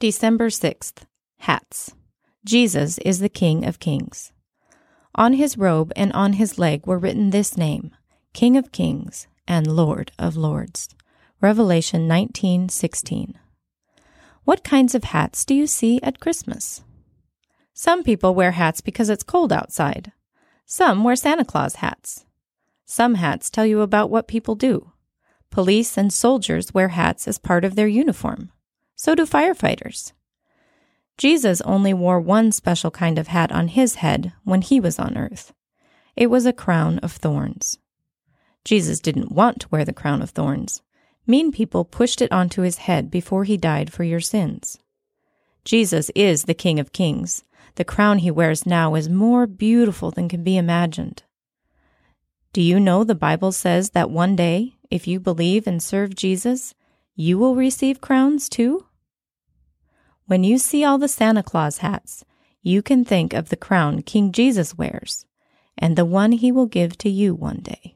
December 6th. Hats. Jesus is the King of Kings. On his robe and on his leg were written this name King of Kings and Lord of Lords. Revelation 19:16. What kinds of hats do you see at Christmas? Some people wear hats because it's cold outside. Some wear Santa Claus hats. Some hats tell you about what people do. Police and soldiers wear hats as part of their uniform. So do firefighters. Jesus only wore one special kind of hat on his head when he was on earth. It was a crown of thorns. Jesus didn't want to wear the crown of thorns. Mean people pushed it onto his head before he died for your sins. Jesus is the King of Kings. The crown he wears now is more beautiful than can be imagined. Do you know the Bible says that one day, if you believe and serve Jesus, you will receive crowns too? When you see all the Santa Claus hats, you can think of the crown King Jesus wears and the one he will give to you one day.